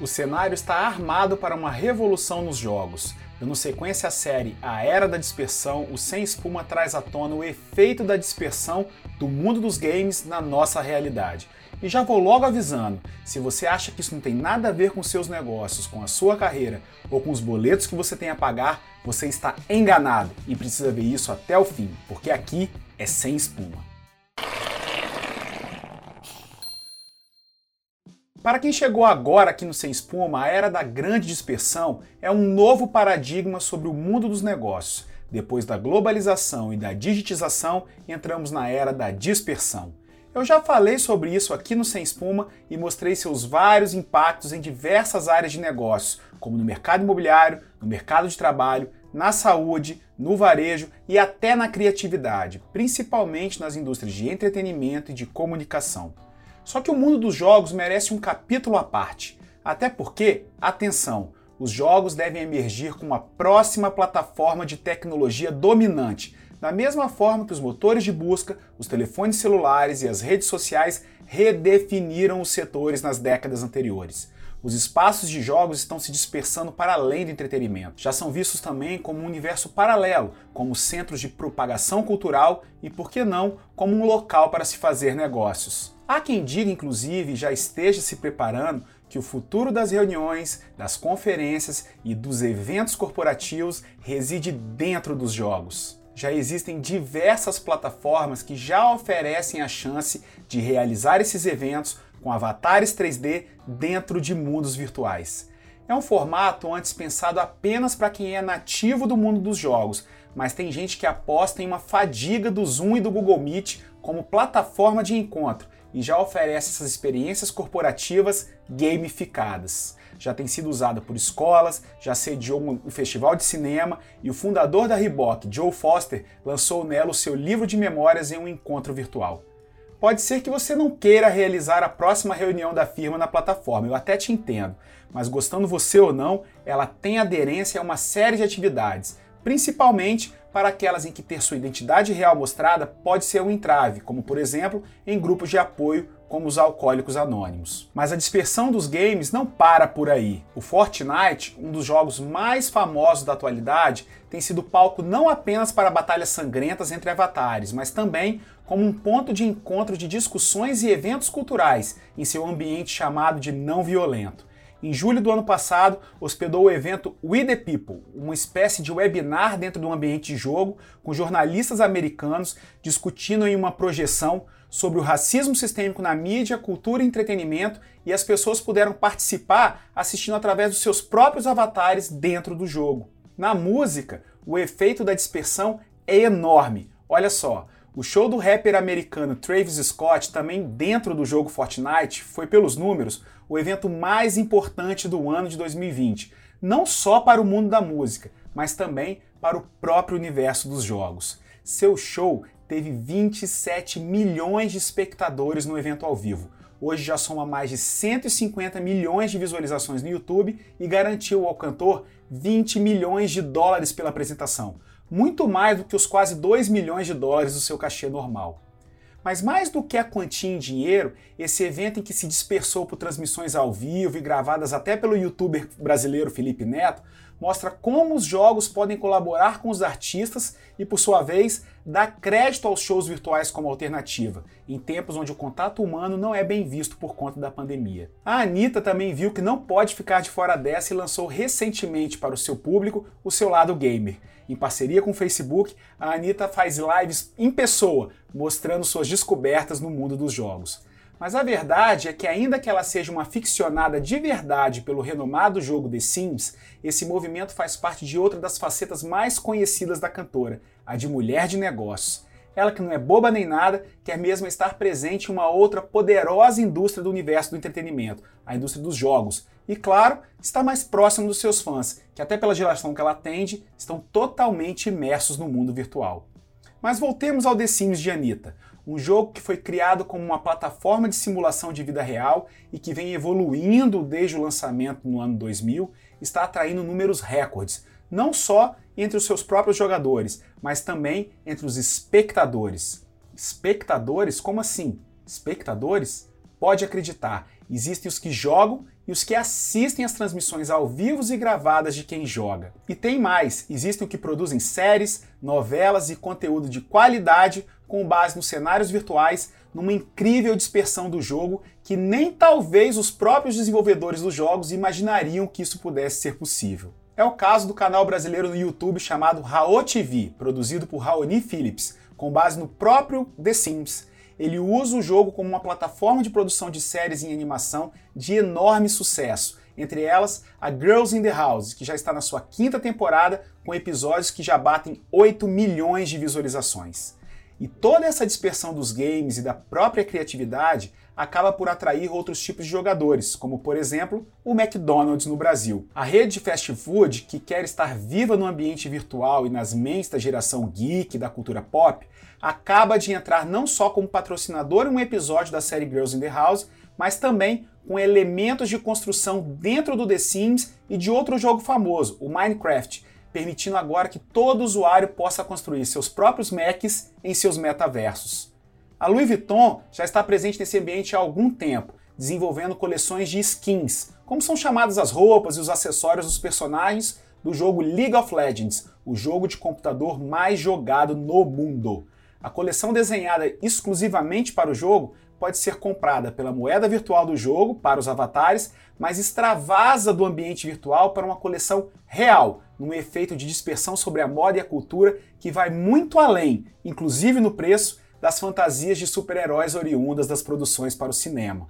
O cenário está armado para uma revolução nos jogos. Dando sequência à série A Era da Dispersão, o Sem Espuma traz à tona o efeito da dispersão do mundo dos games na nossa realidade. E já vou logo avisando: se você acha que isso não tem nada a ver com seus negócios, com a sua carreira ou com os boletos que você tem a pagar, você está enganado e precisa ver isso até o fim, porque aqui é sem espuma. Para quem chegou agora aqui no Sem Espuma, a era da grande dispersão é um novo paradigma sobre o mundo dos negócios. Depois da globalização e da digitização, entramos na era da dispersão. Eu já falei sobre isso aqui no Sem Espuma e mostrei seus vários impactos em diversas áreas de negócios, como no mercado imobiliário, no mercado de trabalho, na saúde, no varejo e até na criatividade, principalmente nas indústrias de entretenimento e de comunicação. Só que o mundo dos jogos merece um capítulo à parte. Até porque, atenção, os jogos devem emergir com uma próxima plataforma de tecnologia dominante, da mesma forma que os motores de busca, os telefones celulares e as redes sociais redefiniram os setores nas décadas anteriores. Os espaços de jogos estão se dispersando para além do entretenimento. Já são vistos também como um universo paralelo, como centros de propagação cultural e, por que não, como um local para se fazer negócios. Há quem diga, inclusive, já esteja se preparando que o futuro das reuniões, das conferências e dos eventos corporativos reside dentro dos jogos. Já existem diversas plataformas que já oferecem a chance de realizar esses eventos com avatares 3D dentro de mundos virtuais. É um formato antes pensado apenas para quem é nativo do mundo dos jogos, mas tem gente que aposta em uma fadiga do Zoom e do Google Meet como plataforma de encontro e já oferece essas experiências corporativas gamificadas. Já tem sido usada por escolas, já sediou um festival de cinema e o fundador da Reebok, Joe Foster, lançou nela o seu livro de memórias em um encontro virtual. Pode ser que você não queira realizar a próxima reunião da firma na plataforma, eu até te entendo, mas gostando você ou não, ela tem aderência a uma série de atividades, principalmente para aquelas em que ter sua identidade real mostrada pode ser um entrave, como por exemplo em grupos de apoio como os alcoólicos anônimos. Mas a dispersão dos games não para por aí. O Fortnite, um dos jogos mais famosos da atualidade, tem sido palco não apenas para batalhas sangrentas entre avatares, mas também como um ponto de encontro de discussões e eventos culturais em seu ambiente chamado de não violento em julho do ano passado, hospedou o evento We the People, uma espécie de webinar dentro do ambiente de jogo, com jornalistas americanos discutindo em uma projeção sobre o racismo sistêmico na mídia, cultura e entretenimento, e as pessoas puderam participar assistindo através dos seus próprios avatares dentro do jogo. Na música, o efeito da dispersão é enorme. Olha só, o show do rapper americano Travis Scott, também dentro do jogo Fortnite, foi, pelos números, o evento mais importante do ano de 2020, não só para o mundo da música, mas também para o próprio universo dos jogos. Seu show teve 27 milhões de espectadores no evento ao vivo. Hoje já soma mais de 150 milhões de visualizações no YouTube e garantiu ao cantor 20 milhões de dólares pela apresentação muito mais do que os quase 2 milhões de dólares do seu cachê normal. Mas mais do que a quantia em dinheiro, esse evento em que se dispersou por transmissões ao vivo e gravadas até pelo youtuber brasileiro Felipe Neto, mostra como os jogos podem colaborar com os artistas e, por sua vez, dar crédito aos shows virtuais como alternativa, em tempos onde o contato humano não é bem visto por conta da pandemia. A Anitta também viu que não pode ficar de fora dessa e lançou recentemente para o seu público o seu lado gamer. Em parceria com o Facebook, a Anitta faz lives em pessoa, mostrando suas descobertas no mundo dos jogos. Mas a verdade é que, ainda que ela seja uma ficcionada de verdade pelo renomado jogo The Sims, esse movimento faz parte de outra das facetas mais conhecidas da cantora, a de mulher de negócios. Ela que não é boba nem nada, quer mesmo estar presente em uma outra poderosa indústria do universo do entretenimento, a indústria dos jogos. E claro, está mais próximo dos seus fãs, que até pela geração que ela atende, estão totalmente imersos no mundo virtual. Mas voltemos ao The Sims de Anitta um jogo que foi criado como uma plataforma de simulação de vida real e que vem evoluindo desde o lançamento no ano 2000, está atraindo números recordes, não só entre os seus próprios jogadores, mas também entre os espectadores. Espectadores? Como assim? Espectadores? Pode acreditar, existem os que jogam e os que assistem às transmissões ao vivo e gravadas de quem joga. E tem mais: existem os que produzem séries, novelas e conteúdo de qualidade com base nos cenários virtuais, numa incrível dispersão do jogo que nem talvez os próprios desenvolvedores dos jogos imaginariam que isso pudesse ser possível. É o caso do canal brasileiro no YouTube chamado Rao TV, produzido por Raoni Phillips, com base no próprio The Sims ele usa o jogo como uma plataforma de produção de séries em animação de enorme sucesso. Entre elas, a Girls in the House, que já está na sua quinta temporada, com episódios que já batem 8 milhões de visualizações. E toda essa dispersão dos games e da própria criatividade acaba por atrair outros tipos de jogadores, como por exemplo o McDonald's no Brasil. A rede de fast food, que quer estar viva no ambiente virtual e nas mentes da geração geek da cultura pop, acaba de entrar não só como patrocinador em um episódio da série Girls in the House, mas também com elementos de construção dentro do The Sims e de outro jogo famoso, o Minecraft, permitindo agora que todo usuário possa construir seus próprios Macs em seus metaversos. A Louis Vuitton já está presente nesse ambiente há algum tempo, desenvolvendo coleções de skins, como são chamadas as roupas e os acessórios dos personagens do jogo League of Legends, o jogo de computador mais jogado no mundo. A coleção desenhada exclusivamente para o jogo pode ser comprada pela moeda virtual do jogo para os avatares, mas extravasa do ambiente virtual para uma coleção real, num efeito de dispersão sobre a moda e a cultura que vai muito além, inclusive no preço, das fantasias de super-heróis oriundas das produções para o cinema.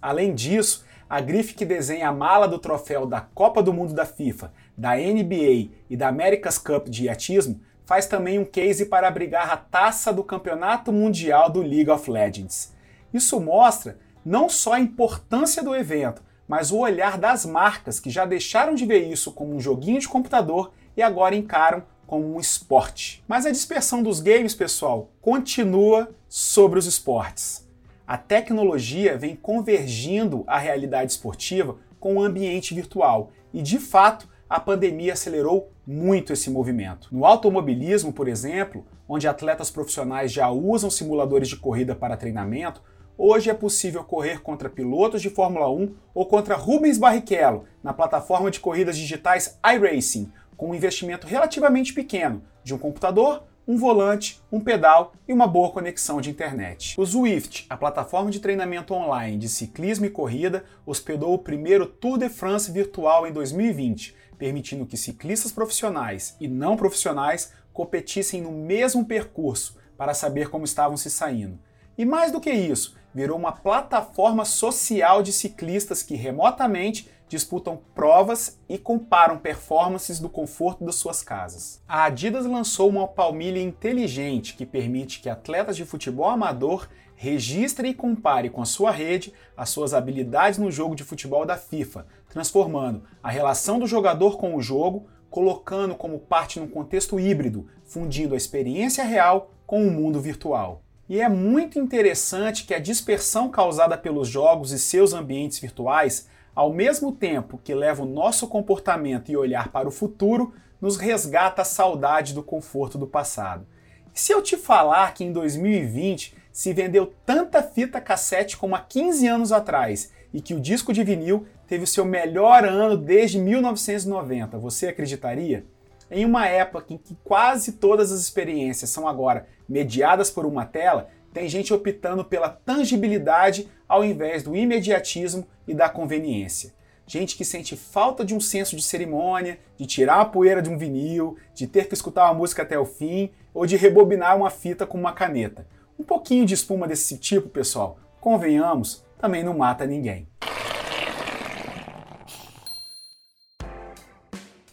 Além disso, a grife que desenha a mala do troféu da Copa do Mundo da FIFA, da NBA e da America's Cup de iatismo faz também um case para abrigar a taça do Campeonato Mundial do League of Legends. Isso mostra não só a importância do evento, mas o olhar das marcas que já deixaram de ver isso como um joguinho de computador e agora encaram como um esporte. Mas a dispersão dos games, pessoal, continua sobre os esportes. A tecnologia vem convergindo a realidade esportiva com o ambiente virtual e, de fato, a pandemia acelerou muito esse movimento. No automobilismo, por exemplo, onde atletas profissionais já usam simuladores de corrida para treinamento, hoje é possível correr contra pilotos de Fórmula 1 ou contra Rubens Barrichello na plataforma de corridas digitais iRacing, com um investimento relativamente pequeno de um computador, um volante, um pedal e uma boa conexão de internet. O Zwift, a plataforma de treinamento online de ciclismo e corrida, hospedou o primeiro Tour de France virtual em 2020, permitindo que ciclistas profissionais e não profissionais competissem no mesmo percurso para saber como estavam se saindo. E mais do que isso, virou uma plataforma social de ciclistas que remotamente disputam provas e comparam performances do conforto das suas casas. A Adidas lançou uma palmilha inteligente que permite que atletas de futebol amador registre e compare com a sua rede as suas habilidades no jogo de futebol da FIFA, transformando a relação do jogador com o jogo, colocando como parte num contexto híbrido, fundindo a experiência real com o mundo virtual. E é muito interessante que a dispersão causada pelos jogos e seus ambientes virtuais, ao mesmo tempo que leva o nosso comportamento e olhar para o futuro, nos resgata a saudade do conforto do passado. Se eu te falar que em 2020 se vendeu tanta fita cassete como há 15 anos atrás e que o disco de vinil teve o seu melhor ano desde 1990. Você acreditaria? Em uma época em que quase todas as experiências são agora mediadas por uma tela, tem gente optando pela tangibilidade ao invés do imediatismo e da conveniência. Gente que sente falta de um senso de cerimônia, de tirar a poeira de um vinil, de ter que escutar uma música até o fim ou de rebobinar uma fita com uma caneta. Um pouquinho de espuma desse tipo, pessoal, convenhamos, também não mata ninguém.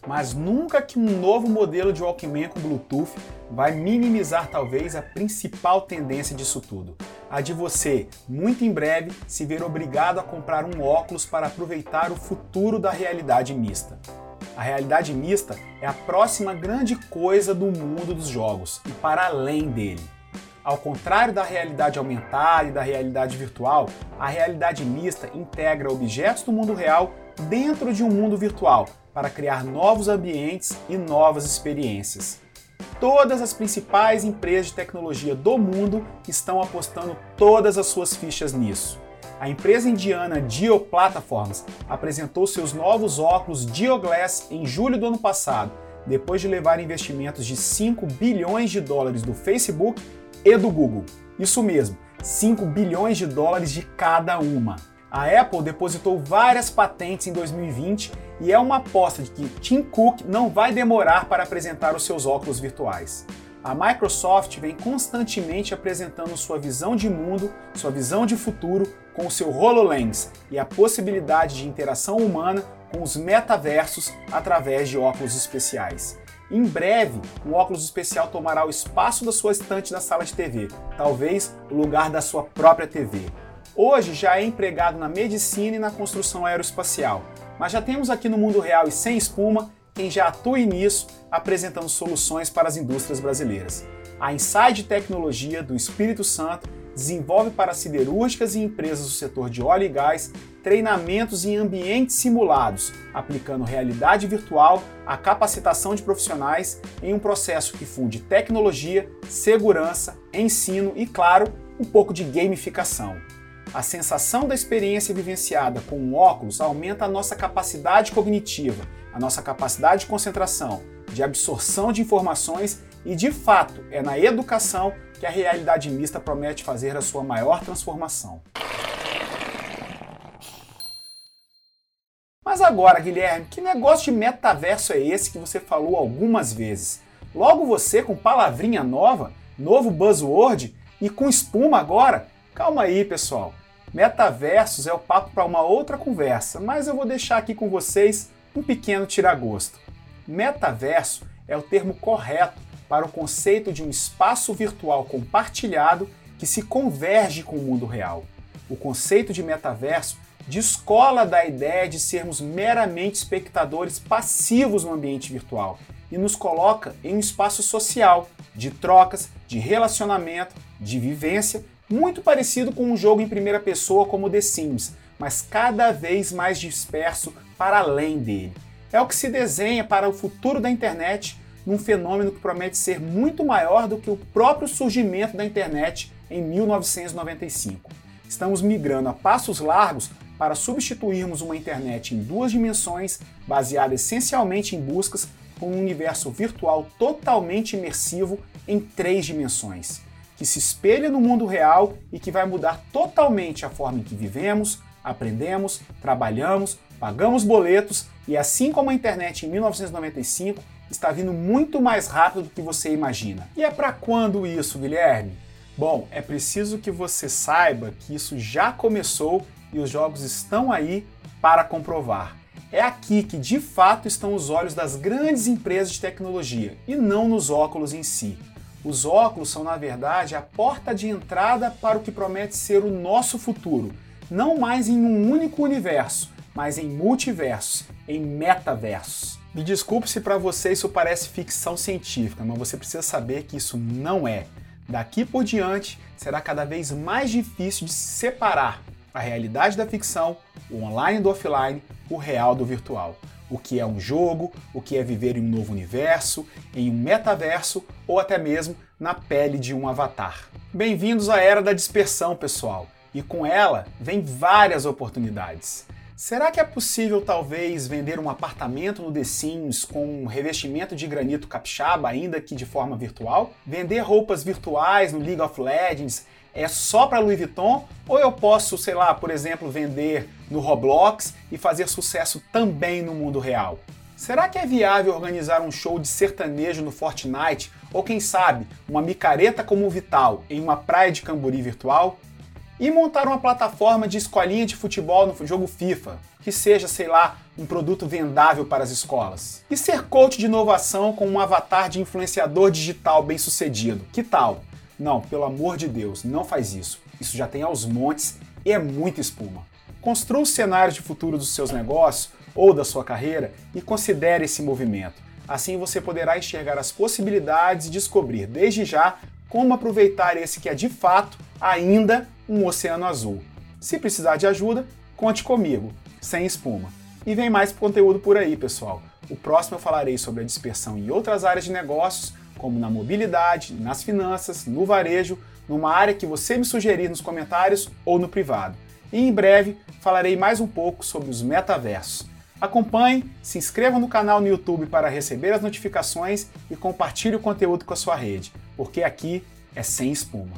Mas nunca que um novo modelo de Walkman com Bluetooth vai minimizar talvez a principal tendência disso tudo. A de você, muito em breve, se ver obrigado a comprar um óculos para aproveitar o futuro da realidade mista. A realidade mista é a próxima grande coisa do mundo dos jogos e para além dele. Ao contrário da realidade aumentada e da realidade virtual, a realidade mista integra objetos do mundo real dentro de um mundo virtual para criar novos ambientes e novas experiências. Todas as principais empresas de tecnologia do mundo estão apostando todas as suas fichas nisso. a empresa indiana Dio Platforms apresentou seus novos óculos Dio Glass em julho do ano passado, depois de levar investimentos de 5 bilhões de dólares do Facebook e do Google. Isso mesmo, 5 bilhões de dólares de cada uma. A Apple depositou várias patentes em 2020 e é uma aposta de que Tim Cook não vai demorar para apresentar os seus óculos virtuais. A Microsoft vem constantemente apresentando sua visão de mundo, sua visão de futuro com o seu HoloLens e a possibilidade de interação humana com os metaversos através de óculos especiais. Em breve, um óculos especial tomará o espaço da sua estante na sala de TV, talvez o lugar da sua própria TV. Hoje já é empregado na medicina e na construção aeroespacial, mas já temos aqui no mundo real e sem espuma quem já atua nisso apresentando soluções para as indústrias brasileiras. A Inside Tecnologia do Espírito Santo desenvolve para siderúrgicas e empresas do setor de óleo e gás treinamentos em ambientes simulados, aplicando realidade virtual à capacitação de profissionais em um processo que funde tecnologia, segurança, ensino e, claro, um pouco de gamificação. A sensação da experiência vivenciada com um óculos aumenta a nossa capacidade cognitiva, a nossa capacidade de concentração, de absorção de informações e, de fato, é na educação que a realidade mista promete fazer a sua maior transformação. Mas agora, Guilherme, que negócio de metaverso é esse que você falou algumas vezes? Logo você com palavrinha nova, novo buzzword e com espuma agora? Calma aí, pessoal. Metaversos é o papo para uma outra conversa, mas eu vou deixar aqui com vocês um pequeno tiragosto. Metaverso é o termo correto para o conceito de um espaço virtual compartilhado que se converge com o mundo real. O conceito de metaverso descola da ideia de sermos meramente espectadores passivos no ambiente virtual e nos coloca em um espaço social, de trocas, de relacionamento, de vivência, muito parecido com um jogo em primeira pessoa como The Sims, mas cada vez mais disperso para além dele. É o que se desenha para o futuro da internet num fenômeno que promete ser muito maior do que o próprio surgimento da internet em 1995. Estamos migrando a passos largos para substituirmos uma internet em duas dimensões, baseada essencialmente em buscas, com um universo virtual totalmente imersivo em três dimensões, que se espelha no mundo real e que vai mudar totalmente a forma em que vivemos, aprendemos, trabalhamos, pagamos boletos e, assim como a internet em 1995, está vindo muito mais rápido do que você imagina. E é para quando isso, Guilherme? Bom, é preciso que você saiba que isso já começou e os jogos estão aí para comprovar. É aqui que de fato estão os olhos das grandes empresas de tecnologia e não nos óculos em si. Os óculos são, na verdade, a porta de entrada para o que promete ser o nosso futuro, não mais em um único universo, mas em multiversos, em metaversos. Me desculpe se para você isso parece ficção científica, mas você precisa saber que isso não é. Daqui por diante, será cada vez mais difícil de separar a realidade da ficção, o online do offline, o real do virtual. O que é um jogo, o que é viver em um novo universo, em um metaverso ou até mesmo na pele de um avatar. Bem-vindos à era da dispersão, pessoal, e com ela vem várias oportunidades. Será que é possível talvez vender um apartamento no The Sims com um revestimento de granito capixaba, ainda que de forma virtual? Vender roupas virtuais no League of Legends é só para Louis Vuitton? Ou eu posso, sei lá, por exemplo, vender no Roblox e fazer sucesso também no mundo real? Será que é viável organizar um show de sertanejo no Fortnite ou quem sabe uma micareta como o Vital em uma praia de Camburi virtual? e montar uma plataforma de escolinha de futebol no jogo FIFA, que seja, sei lá, um produto vendável para as escolas. E ser coach de inovação com um avatar de influenciador digital bem-sucedido. Que tal? Não, pelo amor de Deus, não faz isso. Isso já tem aos montes e é muita espuma. Construa os cenários de futuro dos seus negócios ou da sua carreira e considere esse movimento. Assim você poderá enxergar as possibilidades e descobrir desde já como aproveitar esse que é de fato ainda um oceano azul. Se precisar de ajuda, conte comigo, sem espuma. E vem mais conteúdo por aí, pessoal. O próximo eu falarei sobre a dispersão em outras áreas de negócios, como na mobilidade, nas finanças, no varejo, numa área que você me sugerir nos comentários ou no privado. e em breve falarei mais um pouco sobre os metaversos. Acompanhe, se inscreva no canal no YouTube para receber as notificações e compartilhe o conteúdo com a sua rede, porque aqui é sem espuma.